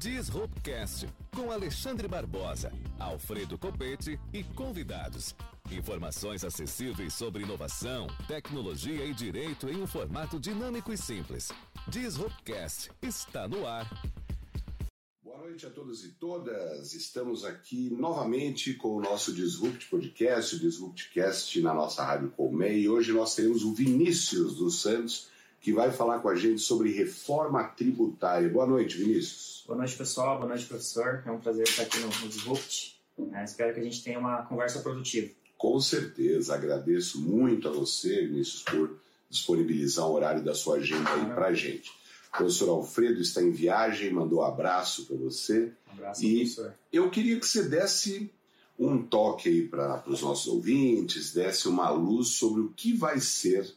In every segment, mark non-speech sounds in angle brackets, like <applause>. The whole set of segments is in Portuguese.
Disruptcast com Alexandre Barbosa, Alfredo Copete e convidados. Informações acessíveis sobre inovação, tecnologia e direito em um formato dinâmico e simples. Disruptcast está no ar. Boa noite a todos e todas. Estamos aqui novamente com o nosso Disrupt Podcast, o Disruptcast na nossa Rádio Colmeia. E hoje nós teremos o Vinícius dos Santos, que vai falar com a gente sobre reforma tributária. Boa noite, Vinícius. Boa noite, pessoal. Boa noite, professor. É um prazer estar aqui no, no Disrupt. É, espero que a gente tenha uma conversa produtiva. Com certeza. Agradeço muito a você, Vinícius, por disponibilizar o horário da sua agenda aí para a gente. O professor Alfredo está em viagem, mandou um abraço para você. Um abraço, e professor. Eu queria que você desse um toque aí para os nossos ouvintes, desse uma luz sobre o que vai ser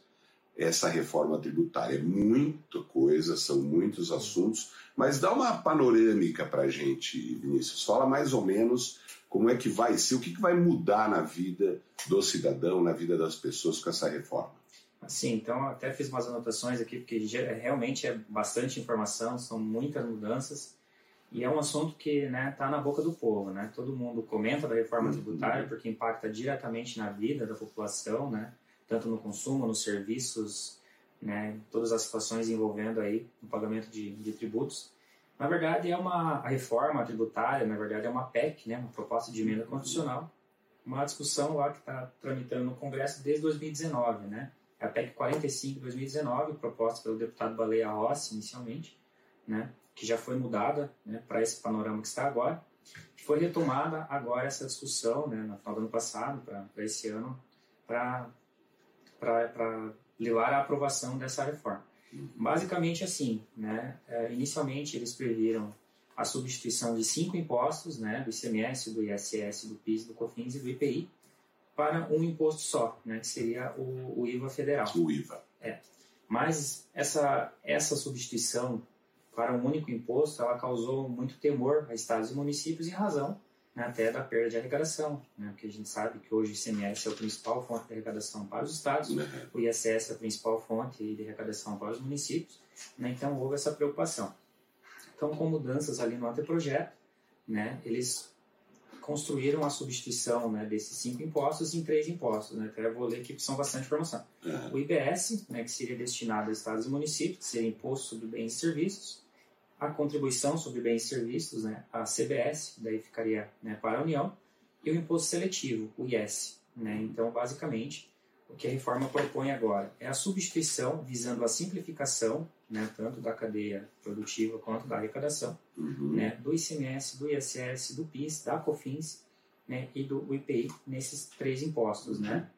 essa reforma tributária. É muita coisa, são muitos assuntos, mas dá uma panorâmica para a gente, Vinícius. Fala mais ou menos como é que vai ser, o que, que vai mudar na vida do cidadão, na vida das pessoas com essa reforma. Sim, então até fiz umas anotações aqui, porque realmente é bastante informação, são muitas mudanças, e é um assunto que está né, tá na boca do povo. Né? Todo mundo comenta da reforma Uhum. tributária, porque impacta diretamente na vida da população, né? Tanto no consumo, nos serviços, né, todas as situações envolvendo aí o pagamento de, de tributos. Na verdade, é uma reforma tributária, na verdade, é uma PEC, né, uma proposta de emenda constitucional, uma discussão lá que está tramitando no Congresso desde 2019, né? É a PEC 45 de 2019, proposta pelo deputado Baleia Rossi inicialmente, né, que já foi mudada né, para esse panorama que está agora. Foi retomada agora essa discussão, né, no final do ano passado, para esse ano, para para levar à aprovação dessa reforma. Basicamente assim, né, é, inicialmente eles previram a substituição de cinco impostos, né, do ICMS, do ISS, do PIS, do COFINS e do IPI, para um imposto só, né, que seria o, o IVA federal. O IVA. É. Mas essa, essa substituição para um único imposto, ela causou muito temor a estados e municípios em razão né, até da perda de arrecadação, né, porque a gente sabe que hoje o ICMS é a principal fonte de arrecadação para os estados, Uhum. o ISS é a principal fonte de arrecadação para os municípios, né, então houve essa preocupação. Então, com mudanças ali no anteprojeto, né, eles construíram a substituição né, desses cinco impostos em três impostos. Né, até vou ler aqui, são bastante informação. Uhum. O IBS, né, que seria destinado a estados e municípios, que seria Imposto sobre Bens e Serviços, a contribuição sobre bens e serviços, né, a CBS, daí ficaria né, para a União, e o imposto seletivo, o IS. Né? Então, basicamente, o que a reforma propõe agora é a substituição visando a simplificação, né, tanto da cadeia produtiva quanto da arrecadação, Uhum. né, do ICMS, do ISS, do PIS, da COFINS né, e do IPI nesses três impostos, né?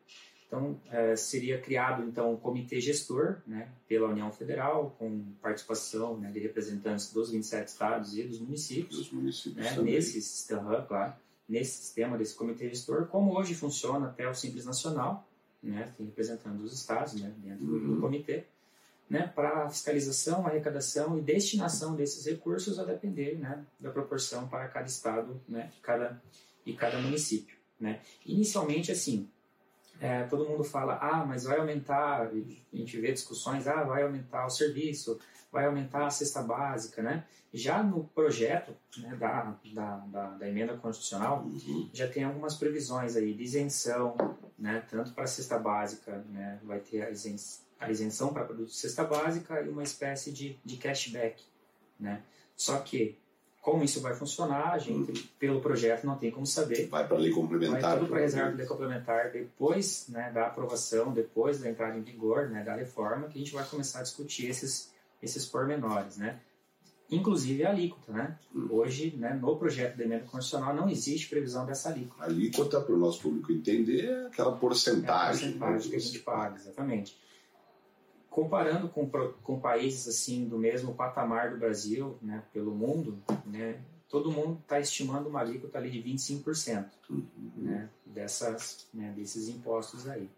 Então, eh, seria criado então um comitê gestor, né, pela União Federal, com participação né, de representantes dos 27 estados e dos municípios, Dos municípios né, nesse sistema, claro, nesse sistema desse comitê gestor, como hoje funciona até o Simples Nacional, né, representando os estados né, dentro do- Uhum. do comitê, né, para fiscalização, arrecadação e destinação desses recursos a depender né, da proporção para cada estado né, cada, e cada município. Né. Inicialmente, assim, é, todo mundo fala, ah, mas vai aumentar, a gente vê discussões, ah, vai aumentar o serviço, vai aumentar a cesta básica, né? Já no projeto né, da, da, da, da emenda constitucional, Uhum. já tem algumas previsões aí de isenção, né, tanto para a cesta básica, né, vai ter a isen- a isenção para produtos de cesta básica e uma espécie de, de cashback, né? Só que, como isso vai funcionar, a gente, pelo projeto, não tem como saber, Vai para a lei vai complementar. tudo para a reserva de lei complementar depois né, da aprovação, depois da entrada em vigor né, da reforma, que a gente vai começar a discutir esses, esses pormenores, né? Inclusive a alíquota, né? Hoje, né, no projeto de emenda constitucional, não existe previsão dessa alíquota. A alíquota, para o nosso público entender, é aquela É a porcentagem. né, porcentagem que a gente paga, exatamente. Comparando com, com países assim do mesmo patamar do Brasil, né, pelo mundo, né, todo mundo está estimando uma alíquota ali de 25%, Uhum. né, dessas, né, desses impostos aí.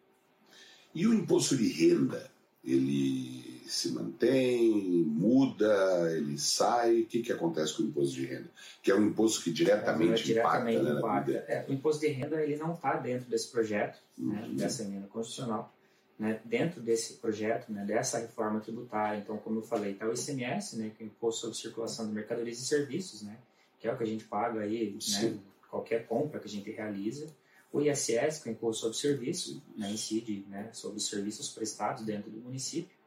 E o imposto de renda, ele se mantém, muda, ele sai? O que, que acontece com o imposto de renda? Que é um imposto que diretamente, diretamente impacta, né, na impacta. vida. É, o imposto de renda ele não está dentro desse projeto, né, Uhum. dessa emenda constitucional. Né, dentro desse projeto, né, dessa reforma tributária. Então, como eu falei, está o ICMS, né, que é o Imposto sobre Circulação de Mercadorias e Serviços, né, que é o que a gente paga aí, né, qualquer compra que a gente realiza. O ISS, que é o Imposto sobre Serviço, né, incide né, sobre os serviços prestados dentro do município.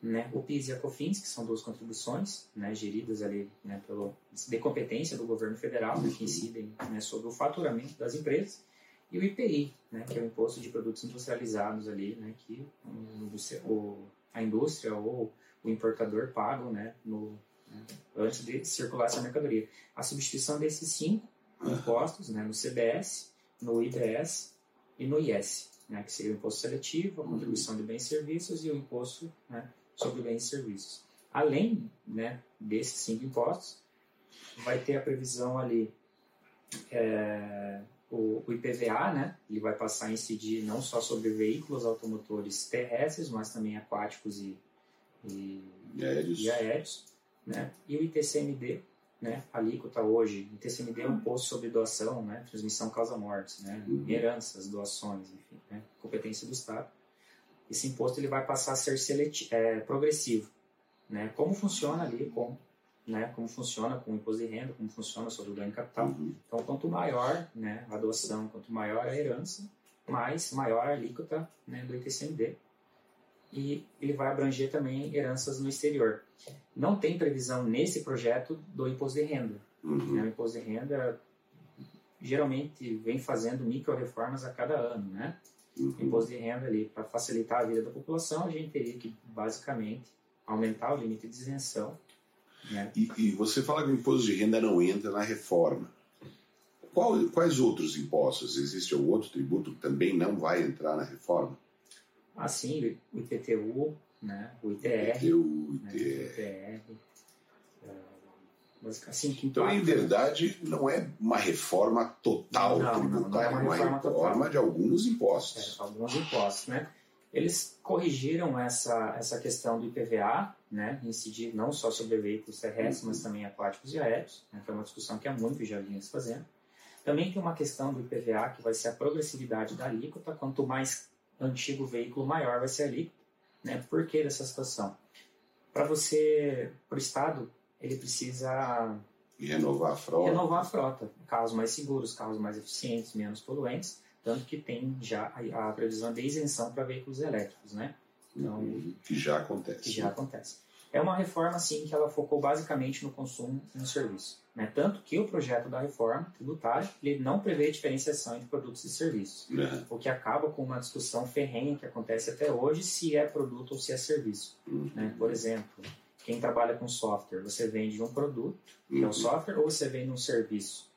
Né, o PIS e a COFINS, que são duas contribuições né, geridas ali né, pelo, de competência do governo federal, né, que incidem né, sobre o faturamento das empresas e o IPI, né, que é o Imposto de Produtos Industrializados ali, né, que o, a indústria ou o importador pagam né, no, né, antes de circular essa mercadoria. A substituição desses cinco impostos, né, no CBS, no IBS e no IS, né, que seria o imposto seletivo, a contribuição de bens e serviços e o imposto né, sobre bens e serviços. Além né, desses cinco impostos, vai ter a previsão ali é, o, o, IPVA, né? Ele vai passar a incidir não só sobre veículos automotores terrestres, mas também aquáticos e, e, e aéreos. E, aéreos né? e o ITCMD, né? Alíquota hoje, ITCMD é um imposto sobre doação, né? Transmissão causa mortes, né? Uhum. Heranças, doações, enfim, né? Competência do Estado. Esse imposto ele vai passar a ser seletivo, é, progressivo, né? Como funciona ali com né, como funciona com o imposto de renda, como funciona sobre o ganho de capital. Uhum. Então, quanto maior né, a doação, quanto maior a herança, mais maior a alíquota né, do ITCMD. E ele vai abranger também heranças no exterior. Não tem previsão nesse projeto do imposto de renda. Uhum. Né, o imposto de renda geralmente vem fazendo micro-reformas a cada ano, né? Uhum. Imposto de renda ali, para facilitar a vida da população, a gente teria que, basicamente, aumentar o limite de isenção né? E, e, você fala que o imposto de renda não entra na reforma. Qual, quais outros impostos? Existe algum outro tributo que também não vai entrar na reforma? Ah, sim, o IPTU, né? o ITR. IPTU, ITR. Né? ITR. Assim, que então, em verdade, não é uma reforma total não, tributária, não, não é uma reforma, uma reforma de alguns impostos. É, alguns impostos, né? Eles corrigiram essa, essa questão do IPVA, né, incidir não só sobre veículos terrestres, mas também aquáticos e aéreos, né, que é uma discussão que há muito já vinha se fazendo. Também tem uma questão do IPVA, que vai ser a progressividade da alíquota, quanto mais antigo o veículo, maior vai ser a alíquota. Né? Por que dessa situação? Para você, para o Estado, ele precisa renovar a frota. Renovar a frota. Carros mais seguros, carros mais eficientes, menos poluentes tanto que tem já a, a previsão de isenção para veículos elétricos, né? Então, que já acontece. Que já acontece. É uma reforma, assim, que ela focou basicamente no consumo e no serviço. Né? Tanto que o projeto da reforma tributária ele não prevê diferenciação entre produtos e serviços, uhum. o que acaba com uma discussão ferrenha que acontece até hoje se é produto ou se é serviço. Uhum. Né? Por exemplo, quem trabalha com software, você vende um produto, que é o uhum. software, ou você vende um serviço.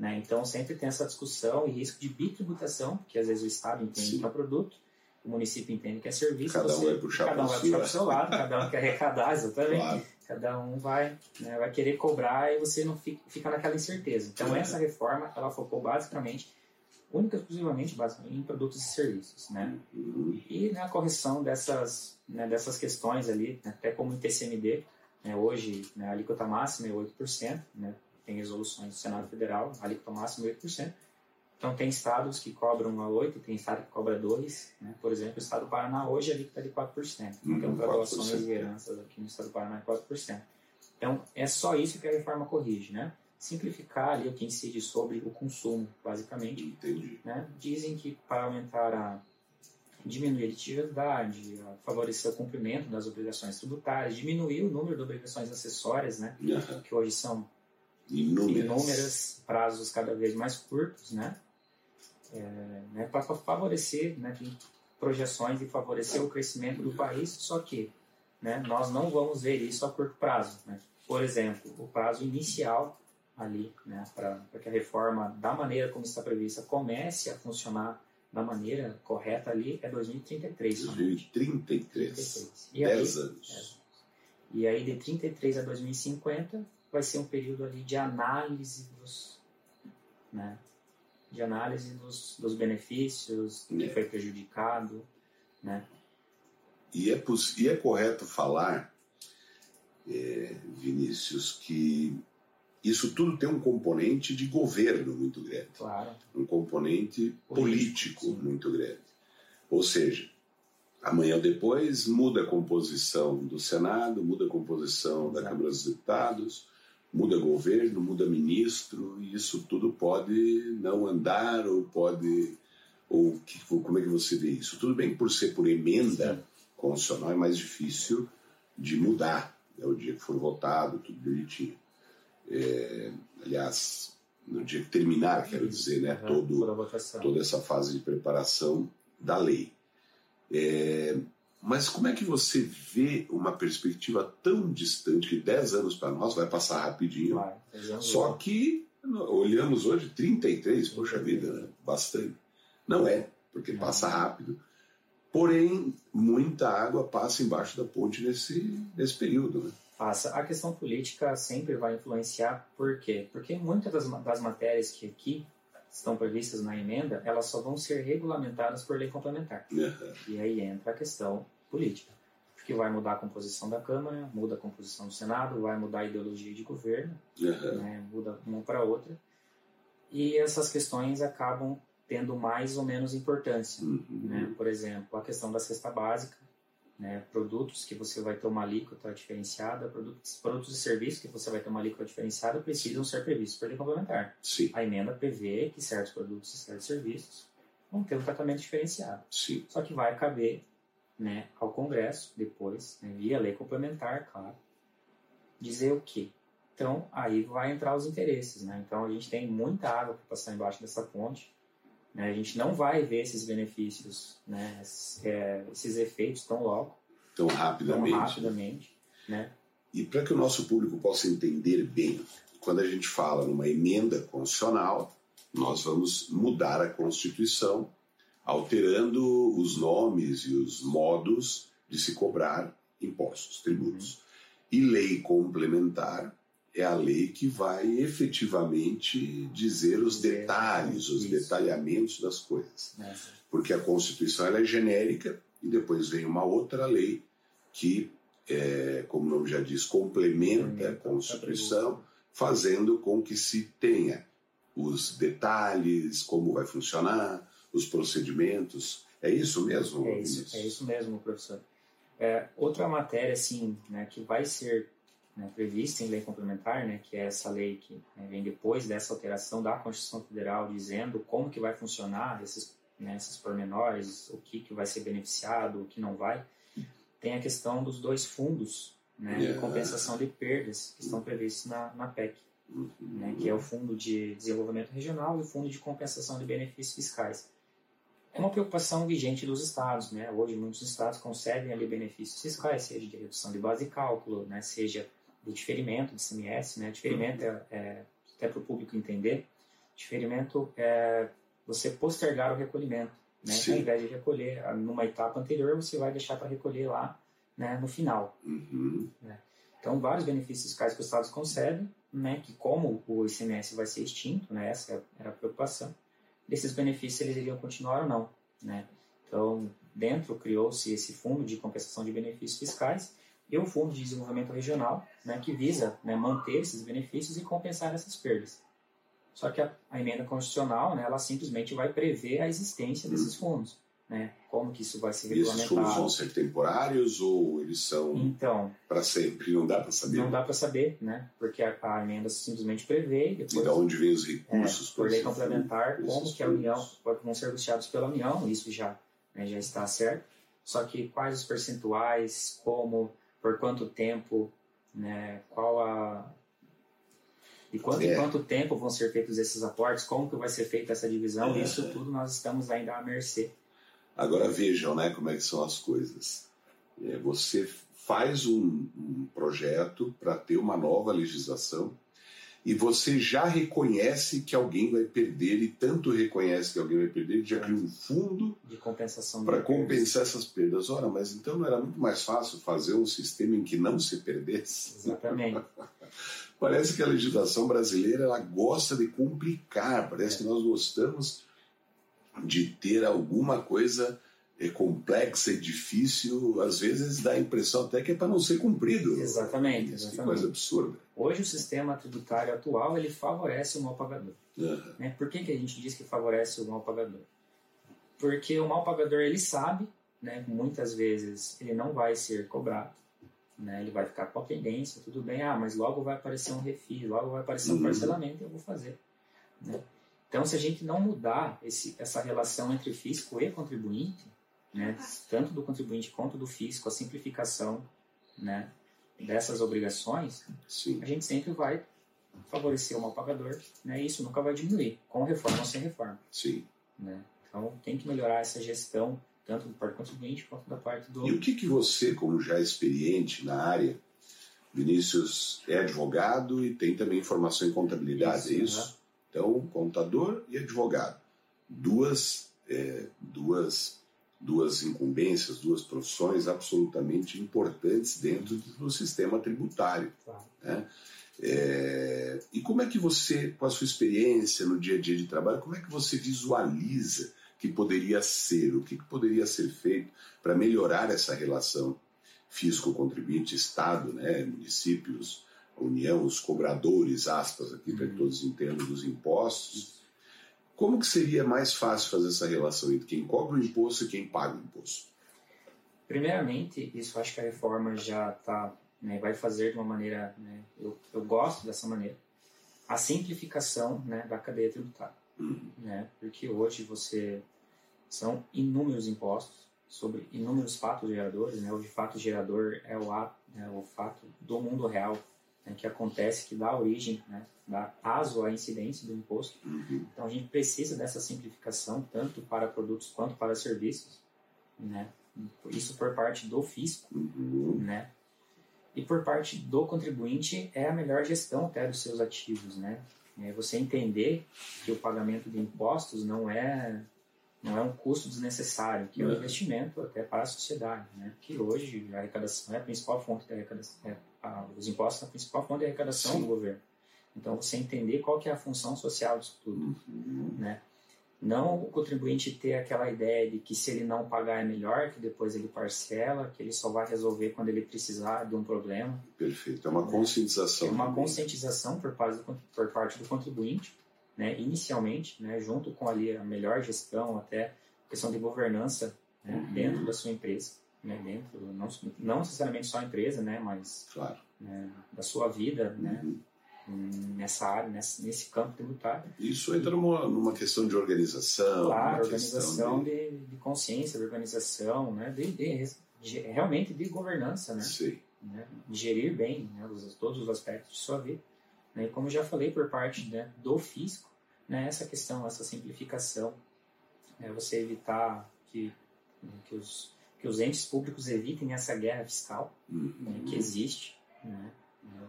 Né? Então, sempre tem essa discussão e risco de bitributação, que às vezes o Estado entende que é produto, o município entende que é serviço. Cada você, um vai puxar cada um vai puxar para o seu lado, cada um quer arrecadar, <laughs> exatamente. Claro. Cada um vai, né, vai querer cobrar e você não fica, fica naquela incerteza. Então, essa reforma, ela focou basicamente, única e exclusivamente basicamente, em produtos e serviços. Né? Uhum. E na correção dessas, né, dessas questões ali, né, até como o TCMD, né, hoje né, a alíquota máxima é 8%, né, tem resoluções do Senado Federal, alíquota máxima 8%. Então, tem estados que cobram a 8%, tem estado que cobra 2%. Né? Por exemplo, o estado do Paraná hoje a alíquota é de 4%. Então, uhum, graduações e heranças aqui no estado do Paraná é 4%. Então, é só isso que a reforma corrige, né? Simplificar ali o que incide sobre o consumo, basicamente. Entendi. Né? Dizem que para aumentar a diminuir a litigiosidade, favorecer o cumprimento das obrigações tributárias, diminuir o número de obrigações acessórias, né? Uhum. Que hoje são inúmeras, inúmeras prazos cada vez mais curtos, né? É, né, para favorecer né, projeções e favorecer o crescimento do país, só que né, nós não vamos ver isso a curto prazo. Né? Por exemplo, o prazo inicial ali, né, para que a reforma, da maneira como está prevista, comece a funcionar da maneira correta ali, é 2033. 2033. 10 anos. É, e aí, de 33 a 2050, vai ser um período ali de análise dos, né, de análise dos, dos benefícios, do que é. foi prejudicado, né. E é, e é correto falar, é, Vinícius, que isso tudo tem um componente de governo muito grande. Claro. Um componente político, político muito grande. Ou seja, amanhã ou depois muda a composição do Senado, muda a composição da Câmara dos Deputados, muda governo, muda ministro, e isso tudo pode não andar ou pode. Ou que, como é que você vê isso? Tudo bem por ser por emenda Sim. constitucional é mais difícil de mudar. É o dia que for votado, tudo bonitinho. É, aliás, no dia que terminar, quero dizer, né, todo, toda essa fase de preparação da lei. É, mas como é que você vê uma perspectiva tão distante que 10 anos para nós vai passar rapidinho? Vai, só que olhamos hoje 33, poxa vida, né? bastante. Não é, porque passa rápido. Porém, muita água passa embaixo da ponte nesse, nesse período. Né? Passa. A questão política sempre vai influenciar, por quê? Porque muitas das, das matérias que aqui estão previstas na emenda, elas só vão ser regulamentadas por lei complementar. Uhum. E aí entra a questão política. Porque vai mudar a composição da Câmara, muda a composição do Senado, vai mudar a ideologia de governo, uhum. né, muda uma para outra. E essas questões acabam tendo mais ou menos importância. Uhum. Né? Por exemplo, a questão da cesta básica, né? produtos que você vai ter uma alíquota diferenciada, produtos, produtos e serviços que você vai ter uma alíquota diferenciada precisam ser previstos por lei complementar. Sim. A emenda prevê que certos produtos e certos serviços vão ter um tratamento diferenciado. Sim. Só que vai caber né, ao Congresso, depois, né, via lei complementar, claro, dizer o quê? Então, aí vai entrar os interesses. Né? Então, a gente tem muita água para passar embaixo dessa ponte? A gente não vai ver esses benefícios, né? esses, é, esses efeitos tão logo. Tão rapidamente. Tão rapidamente né? E para que o nosso público possa entender bem, quando a gente fala numa emenda constitucional, nós vamos mudar a Constituição, alterando os nomes e os modos de se cobrar impostos, tributos. Uhum. E lei complementar é a lei que vai efetivamente dizer os detalhes, os detalhamentos das coisas. Porque a Constituição ela é genérica e depois vem uma outra lei que, é, como o nome já diz, complementa a Constituição, fazendo com que se tenha os detalhes, como vai funcionar, os procedimentos. É isso mesmo? É isso, é isso mesmo, professor. É, outra matéria, assim, né, que vai ser né, prevista em lei complementar, né, que é essa lei que né, vem depois dessa alteração da Constituição Federal, dizendo como que vai funcionar esses, né, esses pormenores, o que, que vai ser beneficiado, o que não vai. Tem a questão dos dois fundos né, de compensação de perdas que estão previstos na, na PEC, né, que é o Fundo de Desenvolvimento Regional e o Fundo de Compensação de Benefícios Fiscais. É uma preocupação vigente dos estados. Né? Hoje, muitos estados concedem ali benefícios fiscais, seja de redução de base de cálculo, né, seja do diferimento de CMS, né? Diferimento é, é até para o público entender, diferimento é você postergar o recolhimento, né? Sim. Ao invés de recolher numa etapa anterior, você vai deixar para recolher lá, né? No final. Uhum. Né? Então, vários benefícios fiscais que os estados concedem, né? Que como o ICMS vai ser extinto, né? Essa era a preocupação. Desses benefícios eles iriam continuar ou não, né? Então, dentro criou-se esse fundo de compensação de benefícios fiscais e o Fundo de Desenvolvimento Regional, né, que visa né, manter esses benefícios e compensar essas perdas. Só que a, a emenda constitucional, né, ela simplesmente vai prever a existência desses fundos. Né? Como que isso vai ser regulamentado? Esses fundos vão ser temporários ou eles são então, para sempre? Não dá para saber. Não dá para saber, né? Porque a, a, emenda simplesmente prevê. Depois, e de onde vem os recursos? É, por lei complementar, como que a União vão ser custeados pela União? Isso já, né, já está certo. Só que quais os percentuais, como por quanto tempo, né, qual a e quanto, é. quanto tempo vão ser feitos esses aportes, como que vai ser feita essa divisão, é. isso tudo nós estamos ainda à mercê. Agora vejam né, como é que são as coisas. É, você faz um, um projeto para ter uma nova legislação e você já reconhece que alguém vai perder, e tanto reconhece que alguém vai perder, que já cria um fundo de compensação para compensar essas perdas. Ora, mas então não era muito mais fácil fazer um sistema em que não se perdesse? Exatamente. <laughs> Parece que a legislação brasileira ela gosta de complicar, parece é. que nós gostamos de ter alguma coisa é complexa e difícil, às vezes dá a impressão até que é para não ser cumprido. Exatamente, exatamente. Que coisa absurda. Hoje o sistema tributário atual ele favorece o mal pagador. Uhum. Né? Por que, que a gente diz que favorece o mal pagador? Porque o mal pagador ele sabe né, muitas vezes ele não vai ser cobrado, né, ele vai ficar com a pendência, tudo bem, ah, mas logo vai aparecer um refis, logo vai aparecer um Uhum. parcelamento e eu vou fazer. né? Então, se a gente não mudar esse, essa relação entre fisco e contribuinte, né, tanto do contribuinte quanto do fisco, a simplificação né, dessas obrigações, Sim. a gente sempre vai favorecer o mal pagador, né, e isso nunca vai diminuir, com reforma ou sem reforma. Sim. Né? Então, tem que melhorar essa gestão, tanto do parte do contribuinte quanto da parte do. E o que, que você, como já experiente na área, Vinícius é advogado e tem também formação em contabilidade, é Isso, isso? Então, contador e advogado. Duas, é, duas, duas incumbências, duas profissões absolutamente importantes dentro do sistema tributário. Claro. né? É, e como é que você, com a sua experiência no dia a dia de trabalho, como é que você visualiza que poderia ser, o que poderia ser feito para melhorar essa relação fisco-contribuinte, Estado, né, municípios, União, os cobradores, aspas, aqui para que todos entendam, dos impostos. Como que seria mais fácil fazer essa relação entre quem cobra o imposto e quem paga o imposto? Primeiramente, isso acho que a reforma já tá, né, vai fazer de uma maneira, né, eu, eu gosto dessa maneira, a simplificação né, da cadeia tributária. Uhum. Né, porque hoje você são inúmeros impostos sobre inúmeros fatos geradores. Né, hoje, fato gerador é o, ato, é o fato do mundo real né, que acontece, que dá origem, né, dá aso à incidência do imposto. Uhum. Então a gente precisa dessa simplificação tanto para produtos quanto para serviços, né? Isso por parte do fisco, Uhum. né? E por parte do contribuinte é a melhor gestão até dos seus ativos, né? É você entender que o pagamento de impostos não é não é um custo desnecessário, que é um É. investimento até para a sociedade, né? Que hoje a arrecadação é a principal fonte de arrecadação, é a- os impostos são a principal fonte de arrecadação Sim. do governo. Então você entender qual que é a função social disso tudo, Uhum. né? Não o contribuinte ter aquela ideia de que se ele não pagar é melhor, que depois ele parcela, que ele só vai resolver quando ele precisar de um problema. Perfeito. É uma conscientização. É uma conscientização por parte do, por parte do contribuinte, né? inicialmente, né? junto com ali a melhor gestão, até questão de governança né? Uhum. dentro da sua empresa. Né? Dentro, não, não necessariamente só a empresa, né? mas Claro. né? da sua vida né? Uhum. nessa área, nesse, nesse campo tributário. Isso entra numa, numa questão de organização. Claro, organização questão de, de consciência, de organização, né? de, de- de- realmente de governança, né? Né? De gerir bem né? os- todos os aspectos de sua vida. Né? E como já falei por parte né, do fisco, né? essa questão, essa simplificação, né? você evitar que, que, os, que os entes públicos evitem essa guerra fiscal Uhum. né, que existe. Né?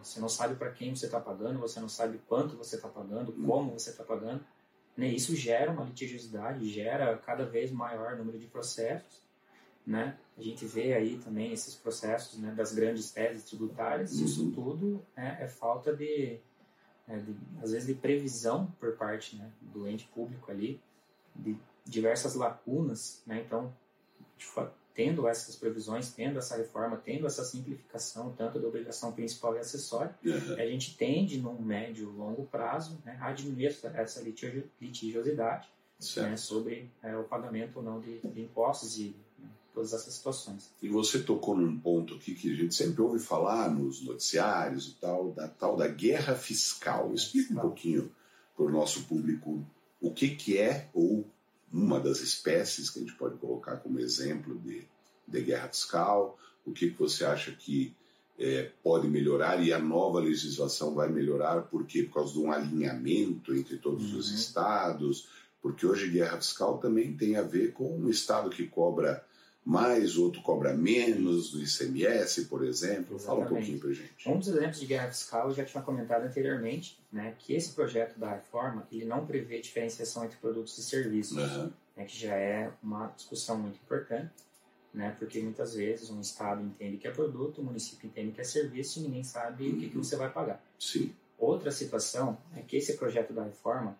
Você não sabe para quem você está pagando, você não sabe quanto você está pagando, como você está pagando. Né? Isso gera uma litigiosidade, gera cada vez maior número de processos. Né? A gente vê aí também esses processos né, das grandes teses tributárias. Uhum. Isso tudo né, é falta de, né, de, às vezes, de previsão por parte né, do ente público ali, de diversas lacunas. Né? Então, de fa- tendo essas previsões, tendo essa reforma, tendo essa simplificação, tanto da obrigação principal e acessória, Uhum. a gente tende, no médio e longo prazo, né, a diminuir essa, essa litigio- litigiosidade né, sobre é, o pagamento ou não de, de impostos e né, todas essas situações. E você tocou num ponto aqui que a gente sempre ouve falar nos noticiários e tal, da tal da guerra fiscal. Explica um pouquinho para o nosso público o que, que é ou uma das espécies que a gente pode colocar como exemplo de, de guerra fiscal, o que, que você acha que é, pode melhorar e a nova legislação vai melhorar, por quê? Por causa de um alinhamento entre todos os Uhum. estados, porque hoje guerra fiscal também tem a ver com um estado que cobra mais, outro cobra menos, do ICMS, por exemplo. Fala um Exatamente. pouquinho pra gente. Um dos exemplos de guerra fiscal eu já tinha comentado anteriormente, né, que esse projeto da reforma ele não prevê diferenciação entre produtos e serviços, Aham. né, que já é uma discussão muito importante, né, porque muitas vezes um estado entende que é produto, o município entende que é serviço e ninguém sabe o que, que Uhum. você vai pagar. Sim. Outra situação é que esse projeto da reforma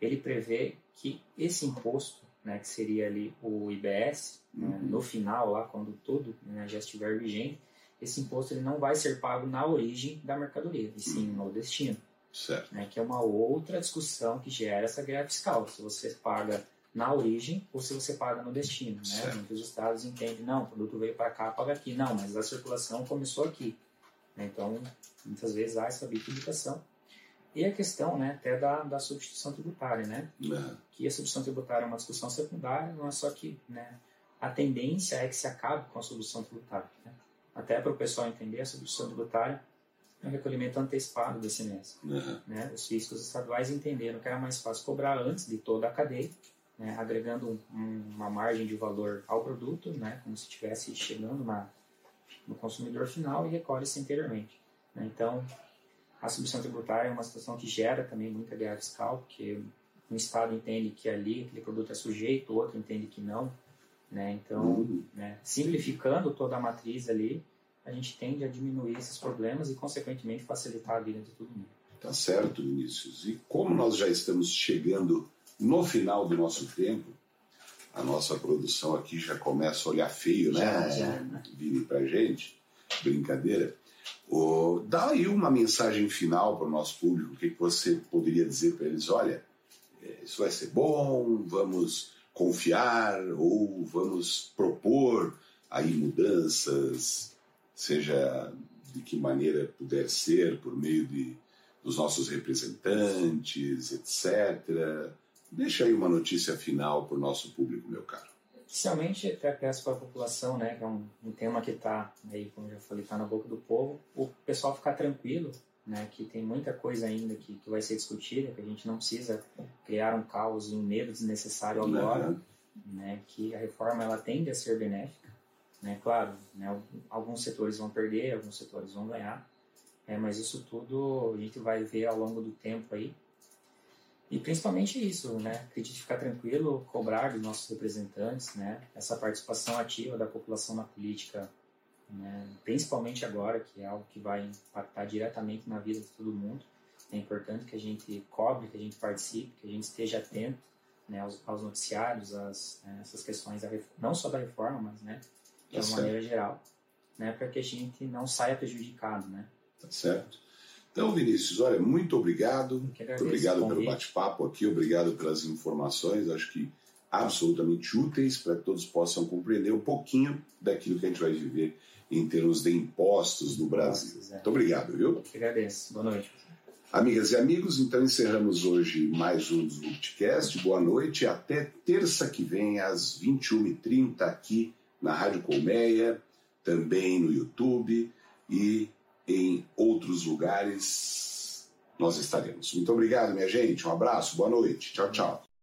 ele prevê que esse imposto, né, que seria ali o IBS, né, Uhum. no final lá quando tudo né, já estiver vigente, esse imposto ele não vai ser pago na origem da mercadoria, e sim no destino, Certo. né, que é uma outra discussão que gera essa guerra fiscal. Se você paga na origem ou se você paga no destino. Né? Muitos estados entendem, não, o produto veio para cá, paga aqui. Não, mas a circulação começou aqui. Né? Então, muitas vezes há essa bitributação. E a questão né, até da, da substituição tributária, né? Uhum. Que a substituição tributária é uma discussão secundária, não é só que né, a tendência é que se acabe com a substituição tributária. Né? Até para o pessoal entender, a substituição tributária é um recolhimento antecipado desse mês. Uhum. Né? Os fiscos estaduais entenderam que era mais fácil cobrar antes de toda a cadeia, né? agregando um, uma margem de valor ao produto, né? como se estivesse chegando na, no consumidor final e recolhe-se anteriormente. Né? Então, a substituição tributária é uma situação que gera também muita guerra fiscal, porque um Estado entende que ali aquele produto é sujeito, o outro entende que não. Né? Então, uhum. né, simplificando toda a matriz ali, a gente tende a diminuir esses problemas e, consequentemente, facilitar a vida de todo mundo. Tá certo, Vinícius. E como nós já estamos chegando no final do nosso tempo, a nossa produção aqui já começa a olhar feio, né, já, já. Vini, pra gente. Brincadeira. Dá aí uma mensagem final para o nosso público. O que, que você poderia dizer para eles? Olha, é, isso vai ser bom, vamos confiar ou vamos propor aí mudanças, seja de que maneira puder ser, por meio de, dos nossos representantes, etc. Deixa aí uma notícia final para o nosso público, meu caro. Inicialmente, até peço para a população, né, que é um, um tema que está, aí, como já falei, está na boca do povo, o pessoal ficar tranquilo, né, que tem muita coisa ainda que, que vai ser discutida, que a gente não precisa criar um caos e um medo desnecessário agora, uhum. né, que a reforma ela tende a ser benéfica, né, claro, né, alguns setores vão perder, alguns setores vão ganhar, é, mas isso tudo a gente vai ver ao longo do tempo aí, e principalmente isso, né? Acredite ficar tranquilo, cobrar dos nossos representantes, né? Essa participação ativa da população na política, né? principalmente agora, que é algo que vai impactar diretamente na vida de todo mundo. É importante que a gente cobre, que a gente participe, que a gente esteja atento né, aos, aos noticiários, às, né, essas questões, da, não só da reforma, mas né, de uma maneira geral, né, para que a gente não saia prejudicado. Né? Tá certo. Então, Vinícius, olha, muito obrigado. Muito obrigado pelo bate-papo aqui, obrigado pelas informações, acho que absolutamente úteis para que todos possam compreender um pouquinho daquilo que a gente vai viver em termos de impostos no Brasil. É. Muito obrigado, viu? Eu agradeço. Boa noite. Amigas e amigos, então encerramos hoje mais um Multicast. Boa noite até terça que vem, às 21h30, aqui na Rádio Colmeia, também no YouTube e em outros lugares nós estaremos. Muito obrigado, minha gente. Um abraço, boa noite. Tchau, tchau.